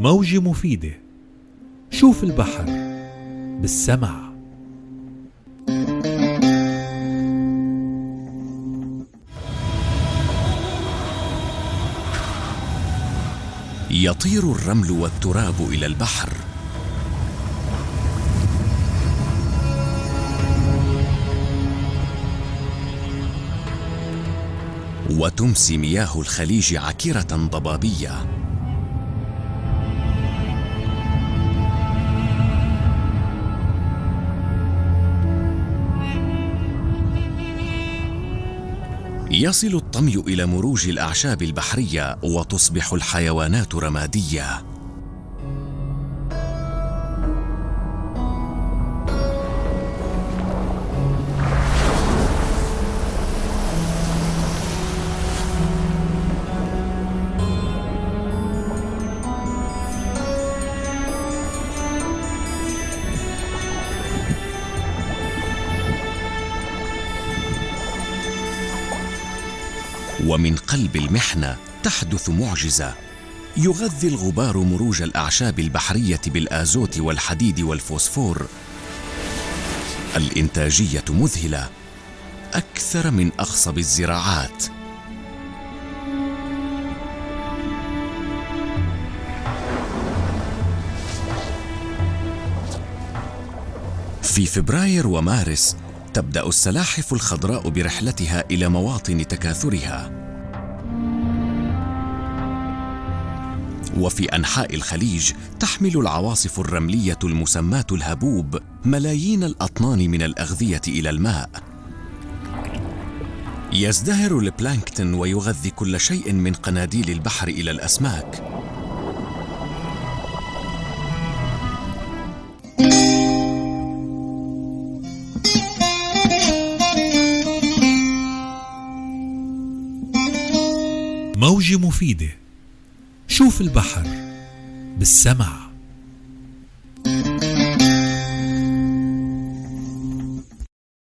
موجة مفيدة شوف البحر بالسمع يطير الرمل والتراب إلى البحر. وتمسي مياه الخليج عكرة ضبابية. يصل الطمي إلى مروج الأعشاب البحرية وتصبح الحيوانات رمادية. ومن قلب المحنة تحدث معجزة. يغذي الغبار مروج الأعشاب البحرية بالآزوت والحديد والفوسفور. الإنتاجية مذهلة أكثر من أخصب الزراعات. في فبراير ومارس تبدأ السلاحف الخضراء برحلتها إلى مواطن تكاثرها. وفي أنحاء الخليج تحمل العواصف الرملية المسماة الهبوب ملايين الأطنان من الأغذية إلى الماء. يزدهر البلانكتون ويغذي كل شيء من قناديل البحر إلى الأسماك. موجة مفيدة. شوف البحر بالسمع